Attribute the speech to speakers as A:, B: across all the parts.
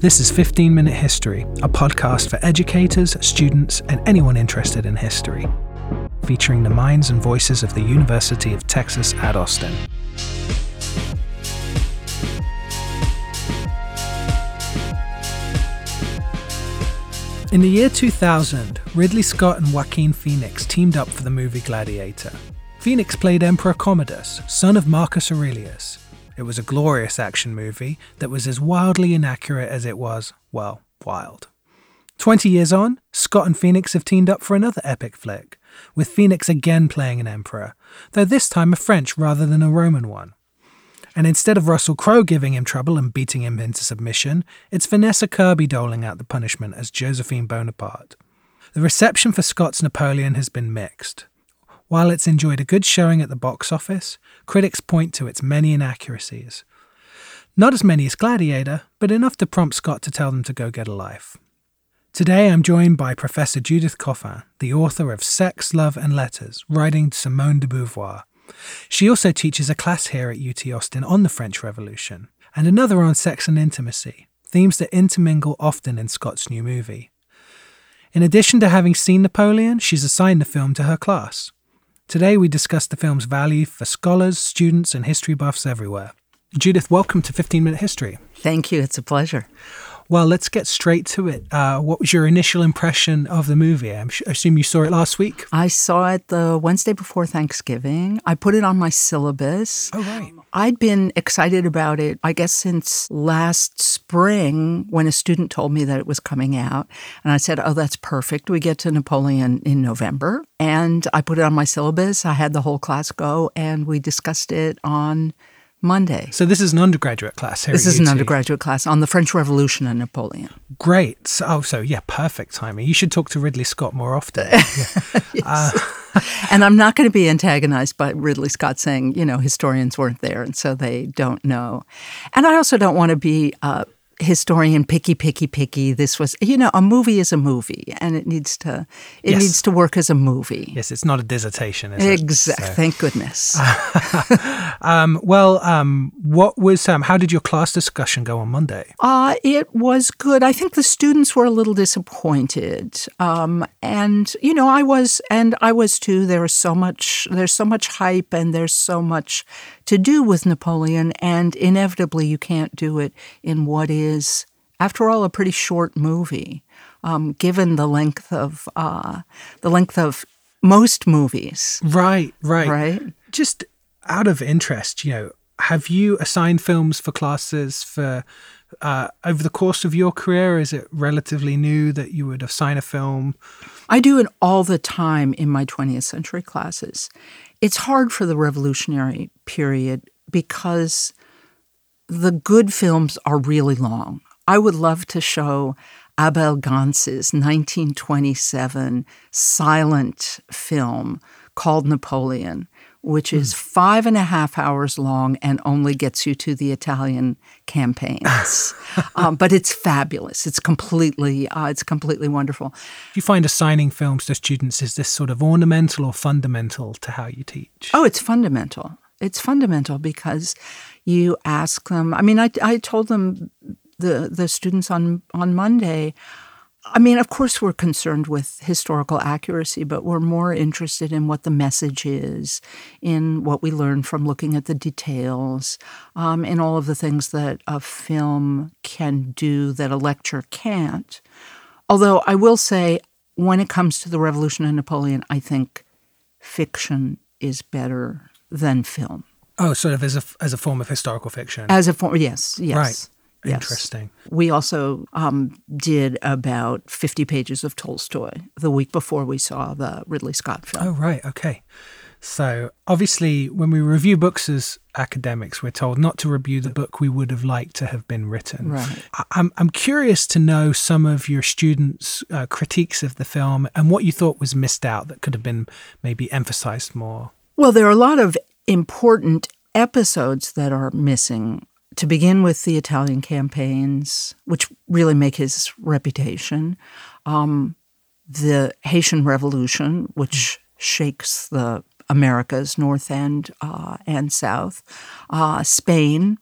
A: This is 15 Minute History, a podcast for educators, students, and anyone interested in history, featuring the minds and voices of the University of Texas at Austin. In the year 2000, Ridley Scott and Joaquin Phoenix teamed up for the movie Gladiator. Phoenix played Emperor Commodus, son of Marcus Aurelius, it was a glorious action movie that was as wildly inaccurate as it was, well, wild. Twenty years on, Scott and Phoenix have teamed up for another epic flick, with Phoenix again playing an emperor, though this time a French rather than a Roman one. And instead of Russell Crowe giving him trouble and beating him into submission, it's Vanessa Kirby doling out the punishment as Josephine Bonaparte. The reception for Scott's Napoleon has been mixed. While it's enjoyed a good showing at the box office, critics point to its many inaccuracies. Not as many as Gladiator, but enough to prompt Scott to tell them to go get a life. Today I'm joined by Professor Judith Coffin, the author of Sex, Love and Letters, writing Simone de Beauvoir. She also teaches a class here at UT Austin on the French Revolution, and another on sex and intimacy, themes that intermingle often in Scott's new movie. In addition to having seen Napoleon, she's assigned the film to her class. Today we discuss the film's value for scholars, students, and history buffs everywhere. Judith, welcome to 15 Minute History.
B: Thank you. It's a pleasure.
A: Well, let's get straight to it. Uh, what was your initial impression of the movie? I assume you saw it last week.
B: I saw it the Wednesday before Thanksgiving. I put it on my syllabus.
A: Oh, right.
B: I'd been excited about it, I guess, since last spring when a student told me that it was coming out. And I said, Oh, that's perfect. We get to Napoleon in November. And I put it on my syllabus. I had the whole class go, and we discussed it on Monday.
A: So this is an undergraduate class here.
B: This is an undergraduate class on the French Revolution and Napoleon.
A: Great. So, oh, so yeah, perfect timing. You should talk to Ridley Scott more often. Yeah.
B: uh, and I'm not going to be antagonized by Ridley Scott saying, you know, historians weren't there and so they don't know. And I also don't want to be uh, historian picky picky picky this was you know a movie is a movie and it needs to it yes. needs to work as a movie.
A: Yes it's not a dissertation
B: exactly so. thank goodness.
A: Um, well um, what was um, how did your class discussion go on monday?
B: Uh, it was good. I think the students were a little disappointed um, and you know i was and i was too. There was so much there's so much hype and there's so much to do with napoleon and inevitably you can't do it in what is after all, a pretty short movie, um, given the length of uh, the length of most movies.
A: Right, right,
B: right.
A: Just out of interest, you know, have you assigned films for classes for uh, over the course of your career? Is it relatively new that you would assign a film?
B: I do it all the time in my 20th century classes. It's hard for the revolutionary period because the good films are really long. I would love to show Abel Gance's 1927 silent film called Napoleon, which is hmm. five and a half hours long and only gets you to the Italian campaigns. um, but it's fabulous. It's completely, uh, it's completely wonderful. Do
A: you find assigning films to students is this sort of ornamental or fundamental to how you teach?
B: Oh, it's fundamental. It's fundamental because you ask them. I mean, I, I told them the the students on on Monday. I mean, of course, we're concerned with historical accuracy, but we're more interested in what the message is, in what we learn from looking at the details, um, in all of the things that a film can do that a lecture can't. Although I will say, when it comes to the Revolution and Napoleon, I think fiction is better than film.
A: Oh, sort of as a as a form of historical fiction.
B: As a form, yes, yes.
A: Right.
B: Yes.
A: Interesting.
B: We also um, did about 50 pages of Tolstoy the week before we saw the Ridley Scott film.
A: Oh, right. Okay. So, obviously, when we review books as academics, we're told not to review the book we would have liked to have been written.
B: Right.
A: I'm, I'm curious to know some of your students' uh, critiques of the film and what you thought was missed out that could have been maybe emphasized more.
B: Well, there are a lot of important episodes that are missing. To begin with, the Italian campaigns, which really make his reputation, um, the Haitian Revolution, which shakes the Americas, North and uh, and South, uh, Spain,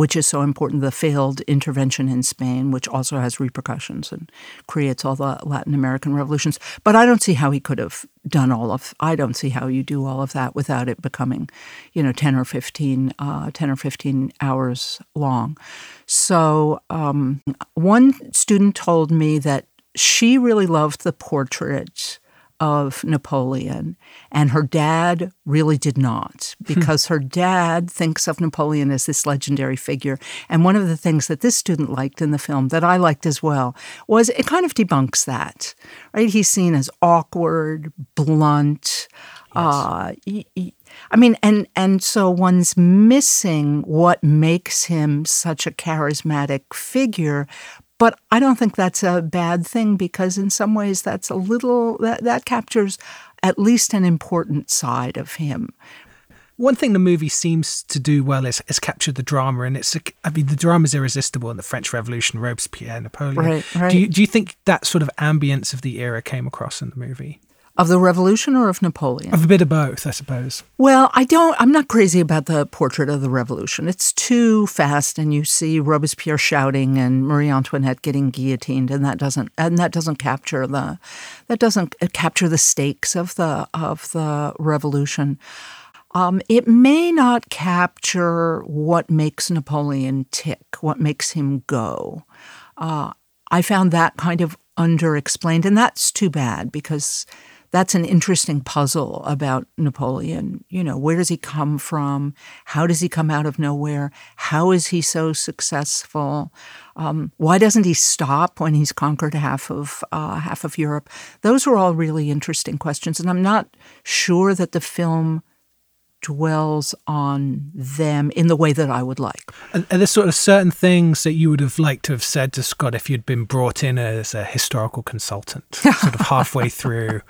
B: which is so important, the failed intervention in Spain, which also has repercussions and creates all the Latin American revolutions. But I don't see how he could have done all of. I don't see how you do all of that without it becoming, you know, ten or fifteen, uh, 10 or fifteen hours long. So um, one student told me that she really loved the portrait of Napoleon, and her dad really did not, hmm. because her dad thinks of Napoleon as this legendary figure. And one of the things that this student liked in the film, that I liked as well, was it kind of debunks that, right? He's seen as awkward, blunt. Yes. Uh, I mean, and and so one's missing what makes him such a charismatic figure, but I don't think that's a bad thing because in some ways that's a little that, that captures at least an important side of him.
A: One thing the movie seems to do well is, is capture the drama, and it's I mean the drama is irresistible in the French Revolution, Robespierre, Napoleon.
B: Right, right.
A: Do you do you think that sort of ambience of the era came across in the movie?
B: Of the revolution or of Napoleon?
A: Of a bit of both, I suppose.
B: Well, I don't, I'm not crazy about the portrait of the revolution. It's too fast, and you see Robespierre shouting and Marie Antoinette getting guillotined, and that doesn't, and that doesn't capture the, that doesn't capture the stakes of the, of the revolution. Um, it may not capture what makes Napoleon tick, what makes him go. Uh, I found that kind of underexplained, and that's too bad because that's an interesting puzzle about Napoleon. You know, where does he come from? How does he come out of nowhere? How is he so successful? Um, why doesn't he stop when he's conquered half of uh, half of Europe? Those are all really interesting questions, and I'm not sure that the film dwells on them in the way that I would like.
A: Are, there sort of certain things that you would have liked to have said to Scott if you'd been brought in as a historical consultant, sort of halfway through?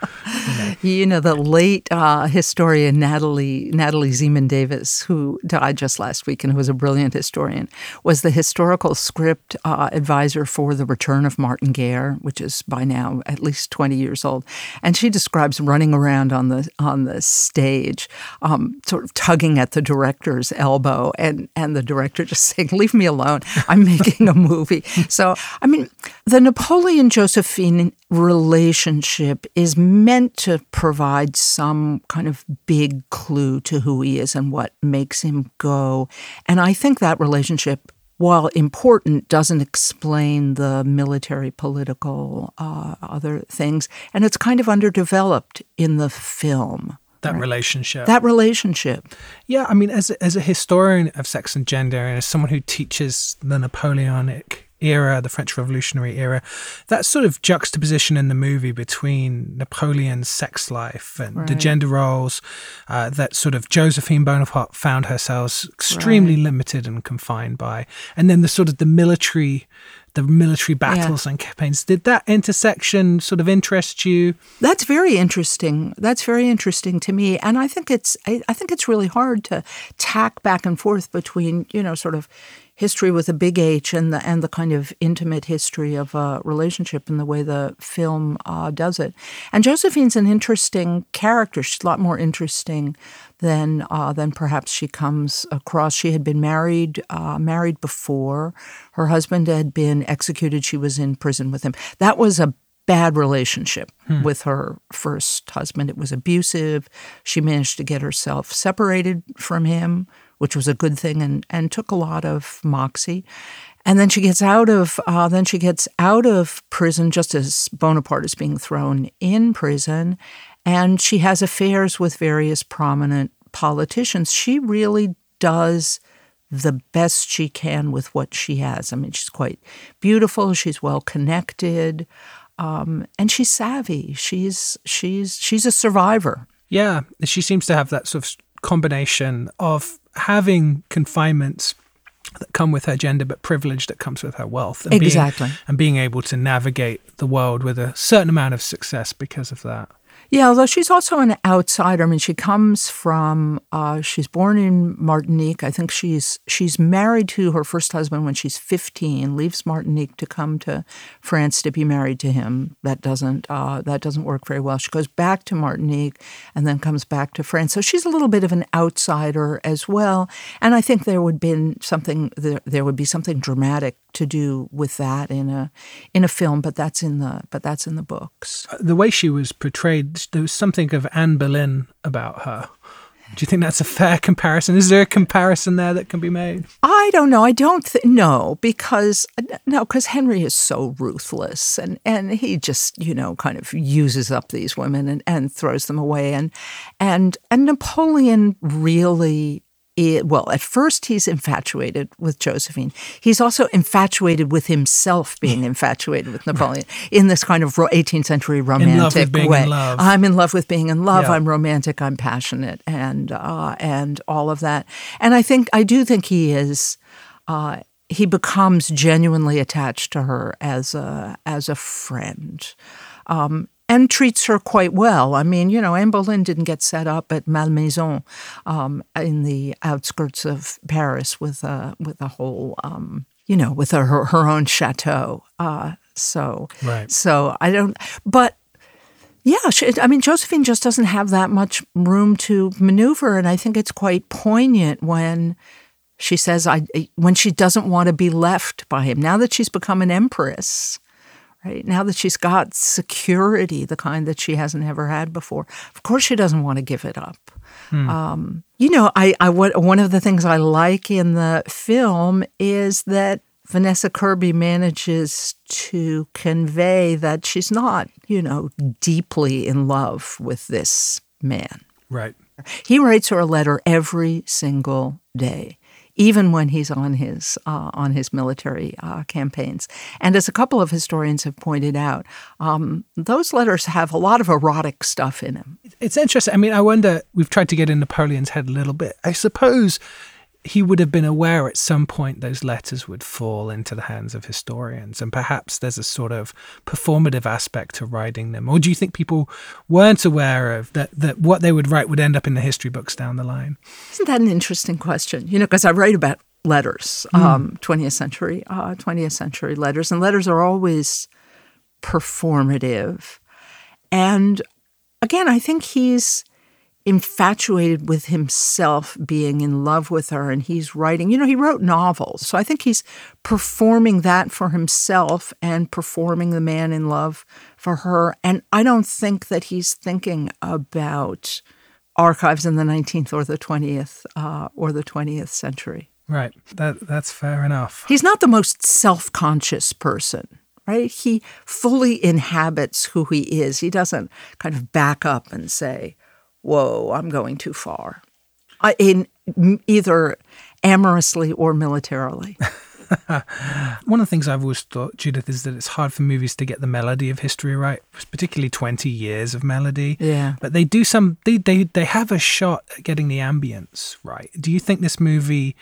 B: You know, you know the late uh, historian Natalie Natalie Zemon Davis, who died just last week and who was a brilliant historian, was the historical script uh, advisor for The Return of Martin Guerre, which is by now at least twenty years old, and she describes running around on the on the stage. Um, sort of tugging at the director's elbow and, and the director just saying, Leave me alone. I'm making a movie. So, I mean, the Napoleon Josephine relationship is meant to provide some kind of big clue to who he is and what makes him go. And I think that relationship while important, doesn't explain the military, political, uh, other things. And it's kind of underdeveloped in the film
A: that right. relationship.
B: That relationship.
A: Yeah, I mean, as a, as a historian of sex and gender, and as someone who teaches the Napoleonic era, the French Revolutionary era, that sort of juxtaposition in the movie between Napoleon's sex life and right. the gender roles, uh, that sort of Josephine Bonaparte found herself extremely right. limited and confined by, and then the sort of the military the military battles yeah. and campaigns. Did that intersection sort of interest you?
B: That's very interesting. That's very interesting to me, and I think it's I, I think it's really hard to tack back and forth between you know sort of history with a big H and the and the kind of intimate history of a relationship and the way the film uh, does it. And Josephine's an interesting character. She's a lot more interesting than uh, than perhaps she comes across. She had been married uh, married before. Her husband had been executed. She was in prison with him. That was a bad relationship hmm. with her first husband. It was abusive. She managed to get herself separated from him, which was a good thing, and and took a lot of moxie. And then she gets out of uh, then she gets out of prison just as Bonaparte is being thrown in prison, and she has affairs with various prominent politicians. She really does the best she can with what she has. I mean, she's quite beautiful. She's well connected, um, and she's savvy. She's she's she's a survivor.
A: Yeah, she seems to have that sort of combination of having confinements that come with her gender, but privilege that comes with her wealth.
B: And exactly.
A: Being, and being able to navigate the world with a certain amount of success because of that.
B: Yeah, although she's also an outsider. I mean, she comes from. Uh, she's born in Martinique. I think she's she's married to her first husband when she's fifteen. Leaves Martinique to come to France to be married to him. That doesn't uh, that doesn't work very well. She goes back to Martinique and then comes back to France. So she's a little bit of an outsider as well. And I think there would been something there, there would be something dramatic to do with that in a in a film. But that's in the but that's in the books.
A: Uh, the way she was portrayed there was something of Anne Boleyn about her. Do you think that's a fair comparison? Is there a comparison there that can be made?
B: I don't know. I don't th- know because no, because Henry is so ruthless and and he just you know kind of uses up these women and, and throws them away and and and Napoleon really it, well, at first he's infatuated with Josephine. He's also infatuated with himself being infatuated with Napoleon in this kind of 18th century romantic
A: in
B: way.
A: In
B: I'm in love with being in love.
A: Yeah.
B: I'm romantic. I'm passionate, and uh, and all of that. And I think I do think he is. Uh, he becomes genuinely attached to her as a as a friend. Um, and treats her quite well. I mean, you know, Anne Boleyn didn't get set up at Malmaison um, in the outskirts of Paris with a with a whole, um, you know, with a, her her own chateau. Uh, so,
A: right.
B: so I don't, but. Yeah, she, I mean, Josephine just doesn't have that much room to maneuver, and I think it's quite poignant when she says, "I," when she doesn't want to be left by him. Now that she's become an empress, right? Now that she's got security, the kind that she hasn't ever had before, of course she doesn't want to give it up. Hmm. Um, you know, I, I one of the things I like in the film is that Vanessa Kirby manages to convey that she's not, you know, deeply in love with this man.
A: Right.
B: He writes her a letter every single day even when he's on his uh, on his military uh, campaigns. And as a couple of historians have pointed out, um, those letters have a lot of erotic stuff in them.
A: It's interesting. I mean, I wonder. We've tried to get in Napoleon's head a little bit. I suppose he would have been aware at some point those letters would fall into the hands of historians, and perhaps there's a sort of performative aspect to writing them. Or do you think people weren't aware of that, that what they would write would end up in the history books down the line?
B: Isn't that an interesting question? You know, because I write about letters, mm. um, 20th century, uh, 20th century letters, and letters are always performative. And again, I think he's infatuated with himself being in love with her and he's writing you know he wrote novels. So i think he's performing that for himself and performing the man in love for her. And i don't think that he's thinking about archives in the 19th or the 20th uh, or the 20th century.
A: Right. That that's fair enough.
B: He's not the most self-conscious person right? He fully inhabits who he is. He doesn't kind of back up and say whoa, I'm going too far, I, in either amorously or militarily.
A: One of the things I've always thought, Judith, is that it's hard for movies to get the melody of history right, particularly 20 years of melody.
B: Yeah.
A: But they do some, they, they, they have a shot at getting the ambience right. Do you think this movie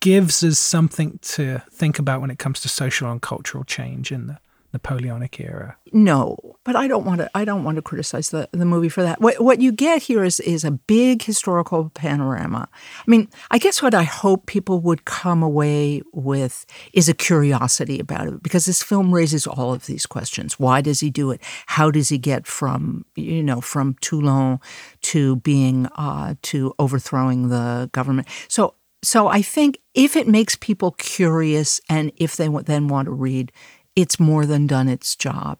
A: gives us something to think about when it comes to social and cultural change in the Napoleonic era.
B: No, but I don't want to. I don't want to criticize the, the movie for that. What what you get here is is a big historical panorama. I mean, I guess what I hope people would come away with is a curiosity about it because this film raises all of these questions. Why does he do it? How does he get from you know from Toulon to being uh, to overthrowing the government? So so I think if it makes people curious and if they then want to read it's more than done its job.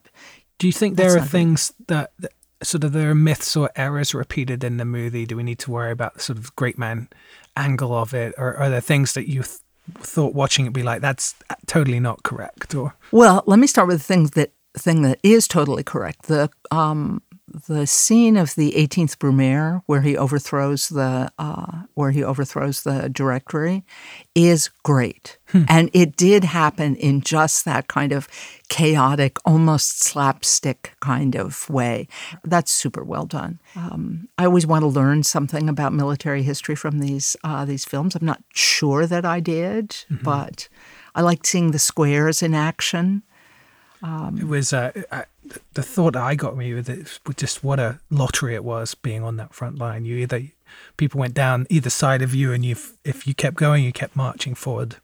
A: Do you think there That's are things that, that, sort of there are myths or errors repeated in the movie? Do we need to worry about the sort of great man angle of it, or are there things that you th- thought watching it be like that's totally not correct? Or
B: well, let me start with the things that thing that is totally correct. The um, the scene of the 18th Brumaire, where he overthrows the uh, where he overthrows the directory, is great, hmm. and it did happen in just that kind of chaotic, almost slapstick kind of way. That's super well done. Um, I always want to learn something about military history from these uh, these films. I'm not sure that I did, mm-hmm. but I liked seeing the squares in action.
A: Um, it was uh, the thought I got me with it was just what a lottery it was being on that front line. You either people went down either side of you, and you if you kept going, you kept marching forward.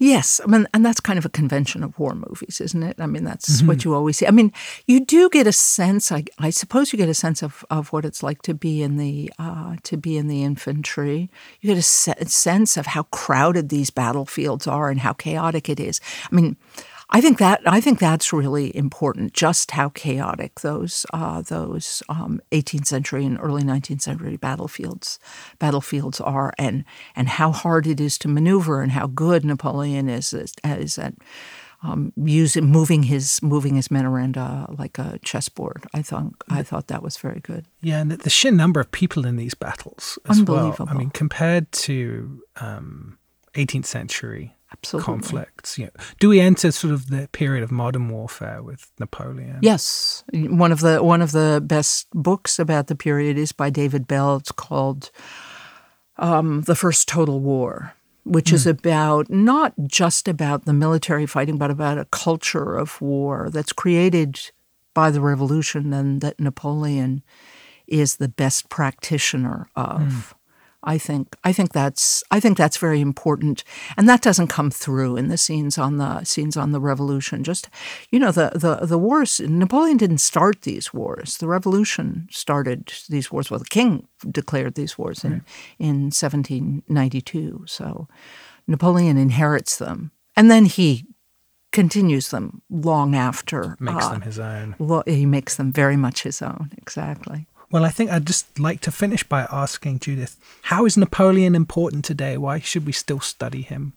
B: Yes, I mean, and that's kind of a convention of war movies, isn't it? I mean, that's mm-hmm. what you always see. I mean, you do get a sense. I, I suppose you get a sense of, of what it's like to be in the uh, to be in the infantry. You get a se- sense of how crowded these battlefields are and how chaotic it is. I mean, I think that I think that's really important. Just how chaotic those uh, those um, 18th century and early 19th century battlefields battlefields are, and and how hard it is to maneuver, and how good Napoleon is is at um, using moving his moving his men around uh, like a chessboard. I thought I thought that was very good.
A: Yeah, and the sheer number of people in these battles as well. I mean, compared to um, 18th century Absolutely. conflicts. Yeah. Do we enter sort of the period of modern warfare with Napoleon?
B: Yes. One of the one of the best books about the period is by David Bell. It's called um, The First Total War, which mm. is hmm. about not just about the military fighting, but about a culture of war that's created by the revolution and that Napoleon is the best practitioner of. Mm. I think I think that's I think that's very important, and that doesn't come through in the scenes on the scenes on the revolution. Just you know the the the wars. Napoleon didn't start these wars. The revolution started these wars. Well, the king declared these wars in right. in 1792. So Napoleon inherits them, and then he continues them long after.
A: Makes uh, them his own.
B: He makes them very much his own. Exactly.
A: Well, I think I'd just like to finish by asking Judith how is Napoleon important today? Why should we still study him?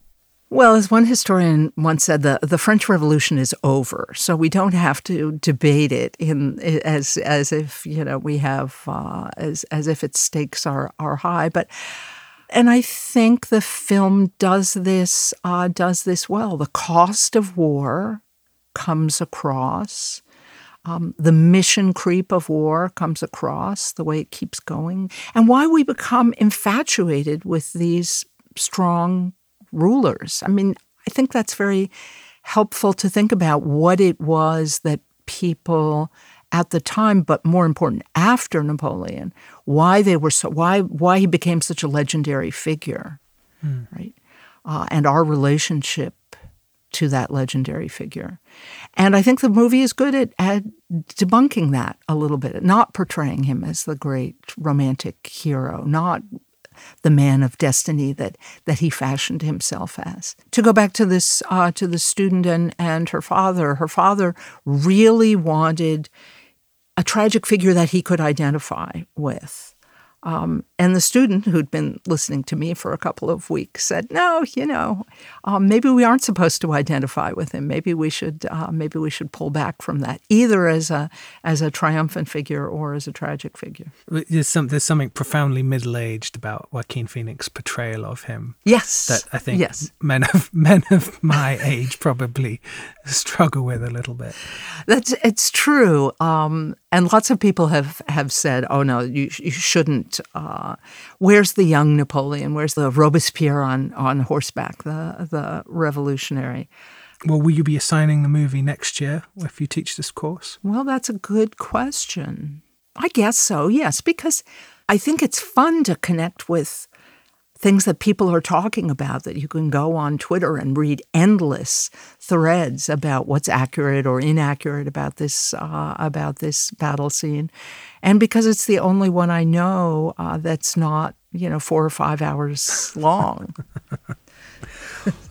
B: Well, as one historian once said, the, the French Revolution is over, so we don't have to debate it in as as if you know we have uh, as as if its stakes are are high. But and I think the film does this uh, does this well. The cost of war comes across. Um, the mission creep of war comes across, the way it keeps going, and why we become infatuated with these strong rulers. I mean, I think that's very helpful to think about what it was that people at the time, but more important, after Napoleon, why they were so why why he became such a legendary figure, hmm. right? Uh, and our relationship to that legendary figure. And I think the movie is good at, at, debunking that a little bit, not portraying him as the great romantic hero, not the man of destiny that that he fashioned himself as. To go back to this uh, to the student and and her father, her father really wanted a tragic figure that he could identify with. Um, and the student who'd been listening to me for a couple of weeks said, "No, you know, um, maybe we aren't supposed to identify with him. Maybe we should, uh, maybe we should pull back from that, either as a as a triumphant figure or as a tragic figure."
A: There's, some, there's something profoundly middle aged about Joaquin Phoenix's portrayal of him.
B: Yes,
A: that I think yes. men of men of my age probably struggle with a little bit.
B: That's it's true. Um, and lots of people have, have said, "Oh no, you, you shouldn't." Uh, where's the young Napoleon? Where's the Robespierre on on horseback, the the revolutionary?
A: Well, will you be assigning the movie next year if you teach this course?
B: Well, that's a good question. I guess so. Yes, because I think it's fun to connect with things that people are talking about that you can go on Twitter and read endless threads about what's accurate or inaccurate about this uh, about this battle scene, and because it's the only one I know uh, that's not you know four or five hours long.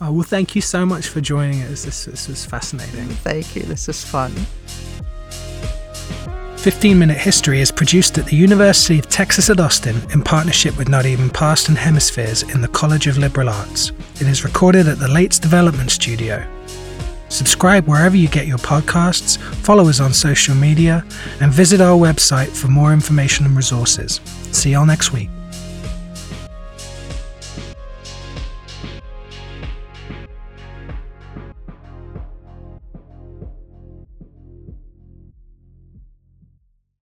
A: oh, well, thank you so much for joining us. This, this was fascinating.
B: Thank you. This is fun.
A: 15 Minute History is produced at the University of Texas at Austin in partnership with Not Even Past and Hemispheres in the College of Liberal Arts. It is recorded at the LAITS Development Studio. Subscribe wherever you get your podcasts, follow us on social media, and visit our website for more information and resources. See y'all next week.